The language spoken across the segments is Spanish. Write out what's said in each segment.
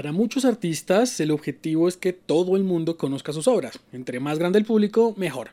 Para muchos artistas, el objetivo es que todo el mundo conozca sus obras. Entre más grande el público, mejor.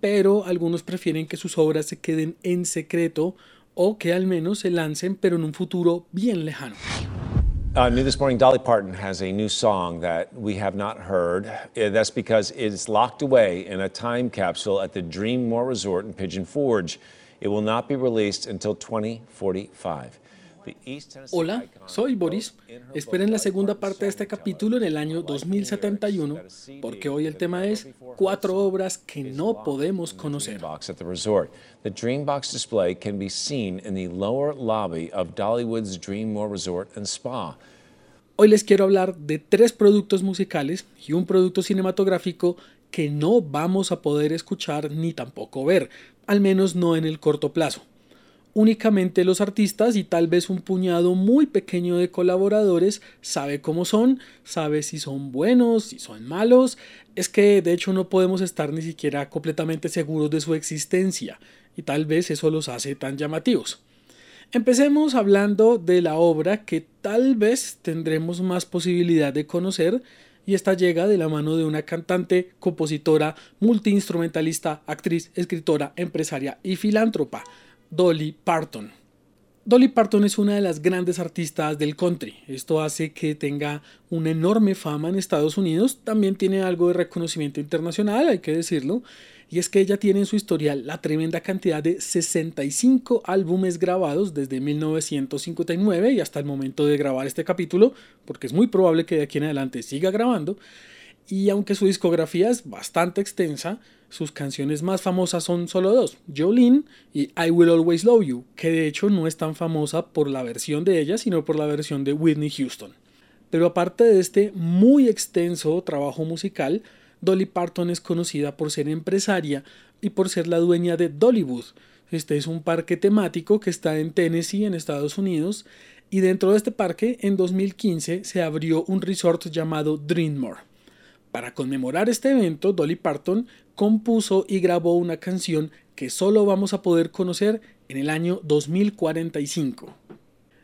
Pero algunos prefieren que sus obras se queden en secreto o que al menos se lancen, pero en un futuro bien lejano. Uh, new this morning, Dolly Parton has a new song that we have not heard. Uh, that's because it's locked away in a time capsule at the Dreammore Resort in Pigeon Forge. It will not be released until 2045. Hola, soy Boris. Esperen la segunda parte de este capítulo en el año 2071, porque hoy el tema es cuatro obras que no podemos conocer. The Dreambox display can be seen in the lower lobby of Dollywood's Dreammore Resort and Spa. Hoy les quiero hablar de tres productos musicales y un producto cinematográfico que no vamos a poder escuchar ni tampoco ver, al menos no en el corto plazo únicamente los artistas y tal vez un puñado muy pequeño de colaboradores sabe cómo son, sabe si son buenos, si son malos. Es que de hecho no podemos estar ni siquiera completamente seguros de su existencia y tal vez eso los hace tan llamativos. Empecemos hablando de la obra que tal vez tendremos más posibilidad de conocer y esta llega de la mano de una cantante, compositora, multiinstrumentalista, actriz, escritora, empresaria y filántropa. Dolly Parton. Dolly Parton es una de las grandes artistas del country. Esto hace que tenga una enorme fama en Estados Unidos. También tiene algo de reconocimiento internacional, hay que decirlo. Y es que ella tiene en su historial la tremenda cantidad de 65 álbumes grabados desde 1959 y hasta el momento de grabar este capítulo, porque es muy probable que de aquí en adelante siga grabando. Y aunque su discografía es bastante extensa, sus canciones más famosas son solo dos, Jolene y I Will Always Love You, que de hecho no es tan famosa por la versión de ella, sino por la versión de Whitney Houston. Pero aparte de este muy extenso trabajo musical, Dolly Parton es conocida por ser empresaria y por ser la dueña de Dollywood. Este es un parque temático que está en Tennessee, en Estados Unidos, y dentro de este parque, en 2015, se abrió un resort llamado Dreammore. Para conmemorar este evento, Dolly Parton compuso y grabó una canción que solo vamos a poder conocer en el año 2045.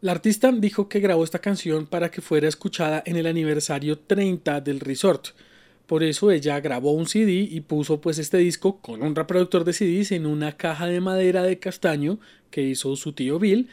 La artista dijo que grabó esta canción para que fuera escuchada en el aniversario 30 del resort. Por eso ella grabó un CD y puso pues este disco con un reproductor de CDs en una caja de madera de castaño que hizo su tío Bill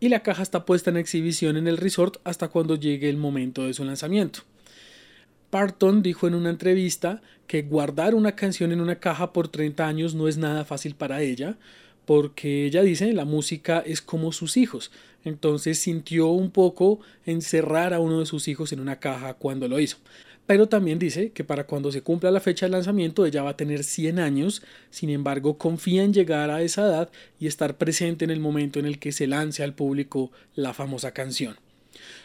y la caja está puesta en exhibición en el resort hasta cuando llegue el momento de su lanzamiento. Parton dijo en una entrevista que guardar una canción en una caja por 30 años no es nada fácil para ella, porque ella dice la música es como sus hijos, entonces sintió un poco encerrar a uno de sus hijos en una caja cuando lo hizo. Pero también dice que para cuando se cumpla la fecha de lanzamiento ella va a tener 100 años, sin embargo confía en llegar a esa edad y estar presente en el momento en el que se lance al público la famosa canción.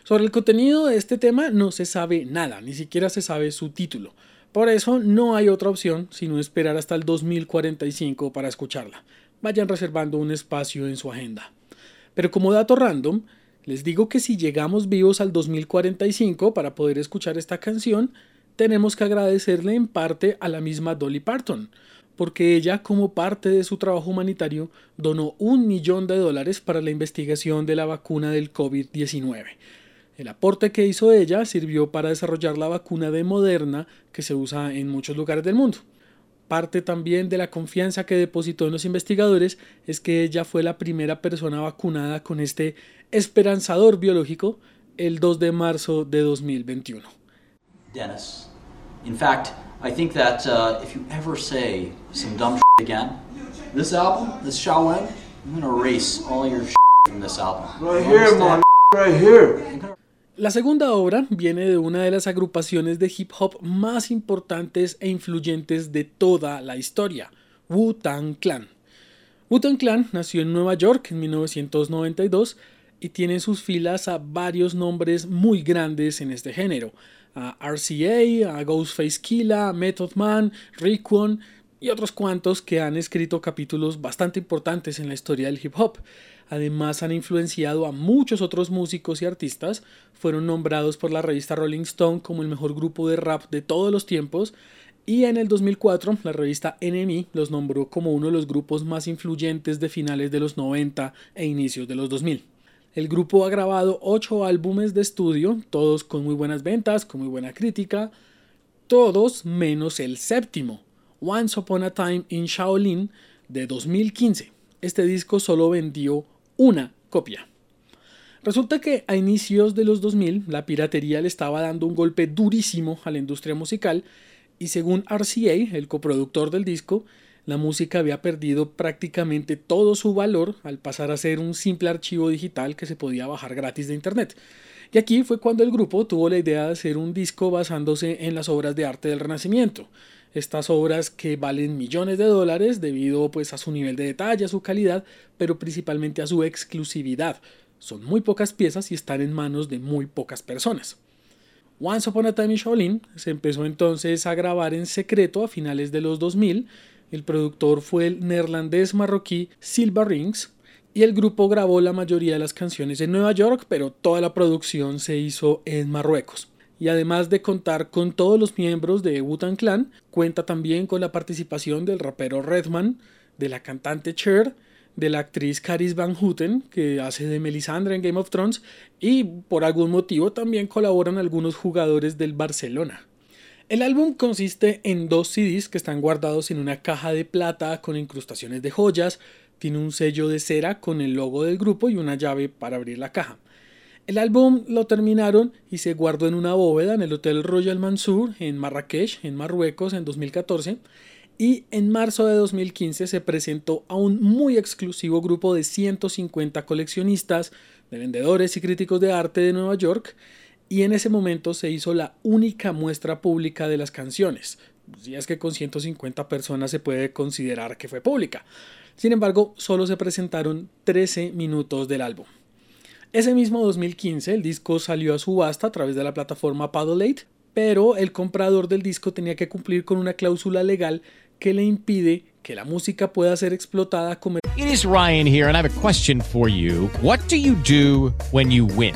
Sobre el contenido de este tema no se sabe nada, ni siquiera se sabe su título. Por eso no hay otra opción sino esperar hasta el 2045 para escucharla. Vayan reservando un espacio en su agenda. Pero como dato random, les digo que si llegamos vivos al 2045 para poder escuchar esta canción, tenemos que agradecerle en parte a la misma Dolly Parton, porque ella como parte de su trabajo humanitario donó un millón de dólares para la investigación de la vacuna del COVID-19. El aporte que hizo ella sirvió para desarrollar la vacuna de Moderna que se usa en muchos lugares del mundo. Parte también de la confianza que depositó en los investigadores es que ella fue la primera persona vacunada con este esperanzador biológico el 2 de marzo de 2021. Dennis, in fact, I think that uh, if you ever say some dumb again, this album, this Shaolin, I'm gonna erase all your from this album. Right here, man. Right here. La segunda obra viene de una de las agrupaciones de hip hop más importantes e influyentes de toda la historia, Wu-Tang Clan. Wu-Tang Clan nació en Nueva York en 1992 y tiene en sus filas a varios nombres muy grandes en este género. A RCA, a Ghostface Killa, Method Man, Rick y otros cuantos que han escrito capítulos bastante importantes en la historia del hip hop. Además han influenciado a muchos otros músicos y artistas, fueron nombrados por la revista Rolling Stone como el mejor grupo de rap de todos los tiempos y en el 2004 la revista NME los nombró como uno de los grupos más influyentes de finales de los 90 e inicios de los 2000. El grupo ha grabado 8 álbumes de estudio, todos con muy buenas ventas, con muy buena crítica, todos menos el séptimo, Once Upon a Time in Shaolin de 2015. Este disco solo vendió una copia. Resulta que a inicios de los 2000 la piratería le estaba dando un golpe durísimo a la industria musical y según RCA, el coproductor del disco, la música había perdido prácticamente todo su valor al pasar a ser un simple archivo digital que se podía bajar gratis de internet. Y aquí fue cuando el grupo tuvo la idea de hacer un disco basándose en las obras de arte del Renacimiento. Estas obras que valen millones de dólares debido pues a su nivel de detalle, a su calidad, pero principalmente a su exclusividad. Son muy pocas piezas y están en manos de muy pocas personas. Once Upon a Time in Shaolin se empezó entonces a grabar en secreto a finales de los 2000. El productor fue el neerlandés marroquí Silva Rings y el grupo grabó la mayoría de las canciones en Nueva York, pero toda la producción se hizo en Marruecos y además de contar con todos los miembros de Wu-Tang Clan, cuenta también con la participación del rapero Redman, de la cantante Cher, de la actriz Caris Van Houten, que hace de Melisandre en Game of Thrones, y por algún motivo también colaboran algunos jugadores del Barcelona. El álbum consiste en dos CDs que están guardados en una caja de plata con incrustaciones de joyas, tiene un sello de cera con el logo del grupo y una llave para abrir la caja. El álbum lo terminaron y se guardó en una bóveda en el Hotel Royal Mansour en Marrakech, en Marruecos, en 2014. Y en marzo de 2015 se presentó a un muy exclusivo grupo de 150 coleccionistas, de vendedores y críticos de arte de Nueva York. Y en ese momento se hizo la única muestra pública de las canciones. Si es que con 150 personas se puede considerar que fue pública. Sin embargo, solo se presentaron 13 minutos del álbum. Ese mismo 2015 el disco salió a subasta a través de la plataforma Paddle pero el comprador del disco tenía que cumplir con una cláusula legal que le impide que la música pueda ser explotada como It is Ryan here and I have a question for you. What do you do when you win?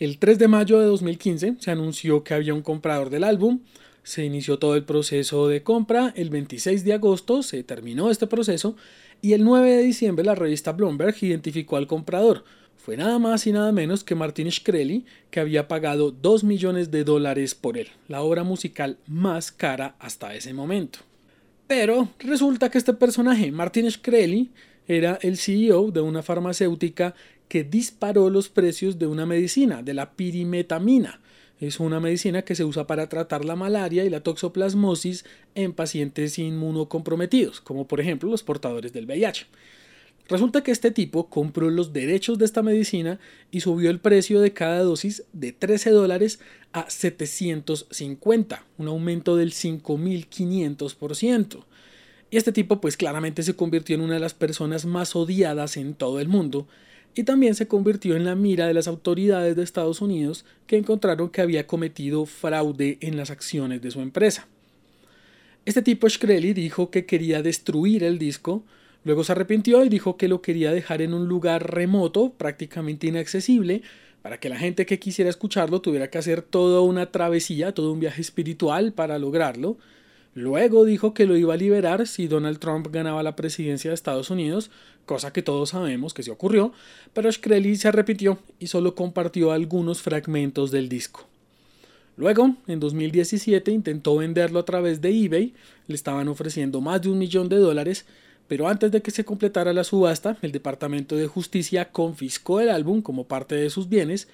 El 3 de mayo de 2015 se anunció que había un comprador del álbum, se inició todo el proceso de compra, el 26 de agosto se terminó este proceso y el 9 de diciembre la revista Bloomberg identificó al comprador. Fue nada más y nada menos que Martin Shkreli, que había pagado 2 millones de dólares por él, la obra musical más cara hasta ese momento. Pero resulta que este personaje, Martin Shkreli, era el CEO de una farmacéutica que disparó los precios de una medicina, de la pirimetamina. Es una medicina que se usa para tratar la malaria y la toxoplasmosis en pacientes inmunocomprometidos, como por ejemplo los portadores del VIH. Resulta que este tipo compró los derechos de esta medicina y subió el precio de cada dosis de 13 dólares a 750, un aumento del 5.500%. Y este tipo pues claramente se convirtió en una de las personas más odiadas en todo el mundo y también se convirtió en la mira de las autoridades de Estados Unidos que encontraron que había cometido fraude en las acciones de su empresa. Este tipo Shkreli dijo que quería destruir el disco, luego se arrepintió y dijo que lo quería dejar en un lugar remoto, prácticamente inaccesible, para que la gente que quisiera escucharlo tuviera que hacer toda una travesía, todo un viaje espiritual para lograrlo. Luego dijo que lo iba a liberar si Donald Trump ganaba la presidencia de Estados Unidos, cosa que todos sabemos que se ocurrió, pero Shkreli se arrepintió y solo compartió algunos fragmentos del disco. Luego, en 2017, intentó venderlo a través de eBay, le estaban ofreciendo más de un millón de dólares, pero antes de que se completara la subasta, el Departamento de Justicia confiscó el álbum como parte de sus bienes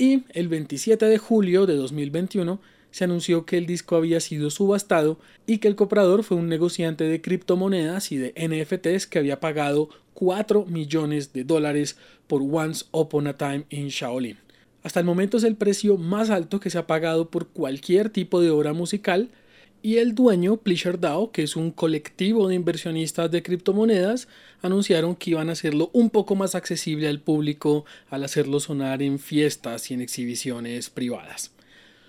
y el 27 de julio de 2021 se anunció que el disco había sido subastado y que el comprador fue un negociante de criptomonedas y de NFTs que había pagado 4 millones de dólares por Once Upon a Time in Shaolin. Hasta el momento es el precio más alto que se ha pagado por cualquier tipo de obra musical y el dueño, PleasureDAO, que es un colectivo de inversionistas de criptomonedas, anunciaron que iban a hacerlo un poco más accesible al público al hacerlo sonar en fiestas y en exhibiciones privadas.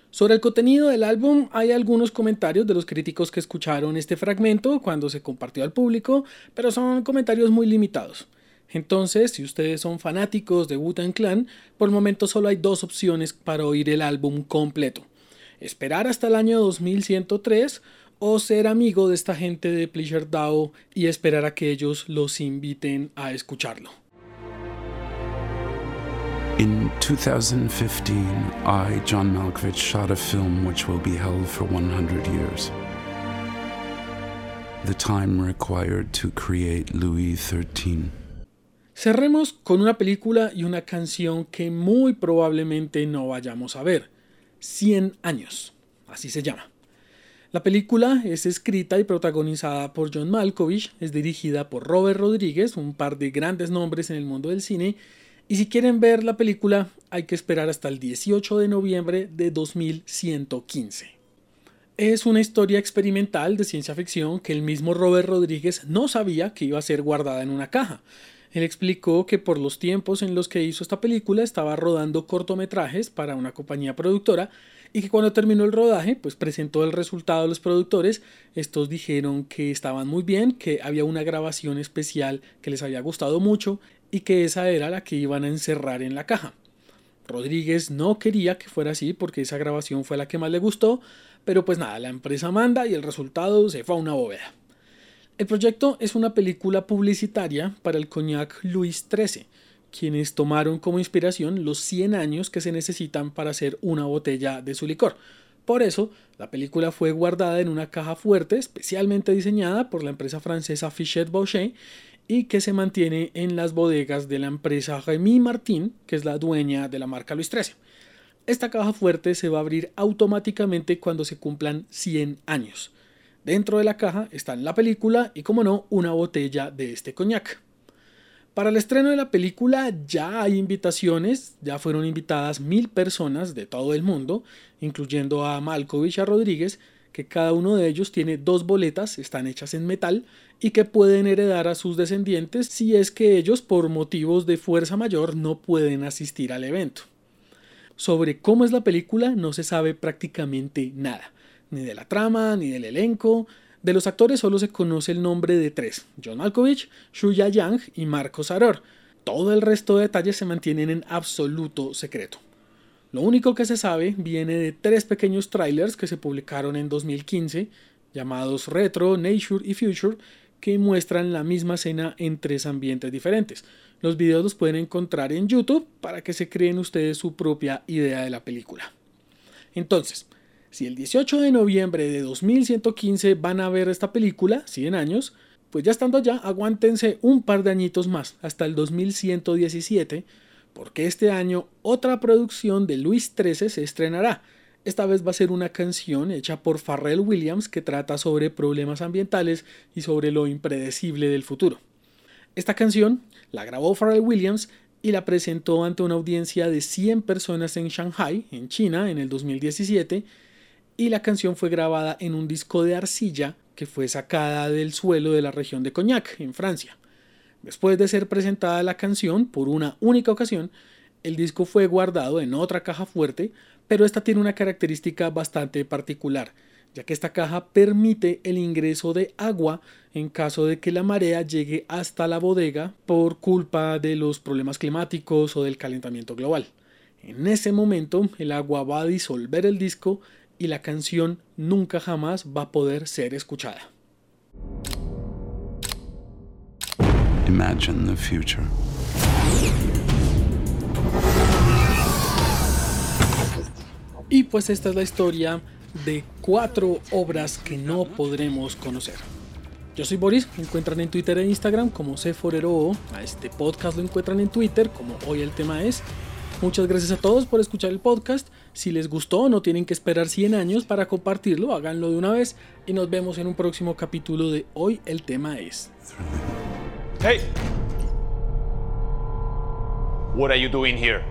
Sobre el contenido del álbum hay algunos comentarios de los críticos que escucharon este fragmento cuando se compartió al público, pero son comentarios muy limitados. Entonces, si ustedes son fanáticos de Wu-Tang Clan, por el momento solo hay dos opciones para oír el álbum completo. Esperar hasta el año 2103 o ser amigo de esta gente de Pleasure DAO y esperar a que ellos los inviten a escucharlo. In 2015, I, John Malkovich, shot a film which will be held for 100 years. The time required to create Louis XIII. Cerremos con una película y una canción que muy probablemente no vayamos a ver. 100 años, así se llama. La película es escrita y protagonizada por John Malkovich, es dirigida por Robert Rodríguez, un par de grandes nombres en el mundo del cine, y si quieren ver la película hay que esperar hasta el 18 de noviembre de 2115. Es una historia experimental de ciencia ficción que el mismo Robert Rodríguez no sabía que iba a ser guardada en una caja. Él explicó que por los tiempos en los que hizo esta película estaba rodando cortometrajes para una compañía productora y que cuando terminó el rodaje pues presentó el resultado a los productores. Estos dijeron que estaban muy bien, que había una grabación especial que les había gustado mucho y que esa era la que iban a encerrar en la caja. Rodríguez no quería que fuera así porque esa grabación fue la que más le gustó, pero pues nada, la empresa manda y el resultado se fue a una bóveda. El proyecto es una película publicitaria para el coñac Luis XIII, quienes tomaron como inspiración los 100 años que se necesitan para hacer una botella de su licor. Por eso, la película fue guardada en una caja fuerte especialmente diseñada por la empresa francesa Fichet Bauchet y que se mantiene en las bodegas de la empresa Remy Martin, que es la dueña de la marca Luis XIII. Esta caja fuerte se va a abrir automáticamente cuando se cumplan 100 años. Dentro de la caja están la película y, como no, una botella de este coñac. Para el estreno de la película ya hay invitaciones, ya fueron invitadas mil personas de todo el mundo, incluyendo a Malkovich y a Rodríguez, que cada uno de ellos tiene dos boletas, están hechas en metal y que pueden heredar a sus descendientes si es que ellos por motivos de fuerza mayor no pueden asistir al evento. Sobre cómo es la película no se sabe prácticamente nada, ni de la trama, ni del elenco. De los actores solo se conoce el nombre de tres, John Malkovich, Shuya Yang y Marcos Aror. Todo el resto de detalles se mantienen en absoluto secreto. Lo único que se sabe viene de tres pequeños trailers que se publicaron en 2015, llamados Retro, Nature y Future, que muestran la misma escena en tres ambientes diferentes. Los videos los pueden encontrar en YouTube para que se creen ustedes su propia idea de la película. Entonces, si el 18 de noviembre de 2115 van a ver esta película, 100 años, pues ya estando allá, aguántense un par de añitos más, hasta el 2117, porque este año otra producción de Luis XIII se estrenará. Esta vez va a ser una canción hecha por Pharrell Williams que trata sobre problemas ambientales y sobre lo impredecible del futuro. Esta canción la grabó Pharrell Williams y la presentó ante una audiencia de 100 personas en Shanghai, en China, en el 2017, y la canción fue grabada en un disco de arcilla que fue sacada del suelo de la región de Cognac, en Francia. Después de ser presentada la canción por una única ocasión, el disco fue guardado en otra caja fuerte, pero esta tiene una característica bastante particular, ya que esta caja permite el ingreso de agua en caso de que la marea llegue hasta la bodega por culpa de los problemas climáticos o del calentamiento global. En ese momento el agua va a disolver el disco y la canción nunca jamás va a poder ser escuchada. Imagine the future. Y pues esta es la historia de cuatro obras que no podremos conocer. Yo soy Boris, me encuentran en Twitter e Instagram como Ceforero. A este podcast lo encuentran en Twitter como hoy el tema es. Muchas gracias a todos por escuchar el podcast. Si les gustó, no tienen que esperar 100 años para compartirlo, háganlo de una vez y nos vemos en un próximo capítulo de Hoy el tema es. Hey! What are you doing here?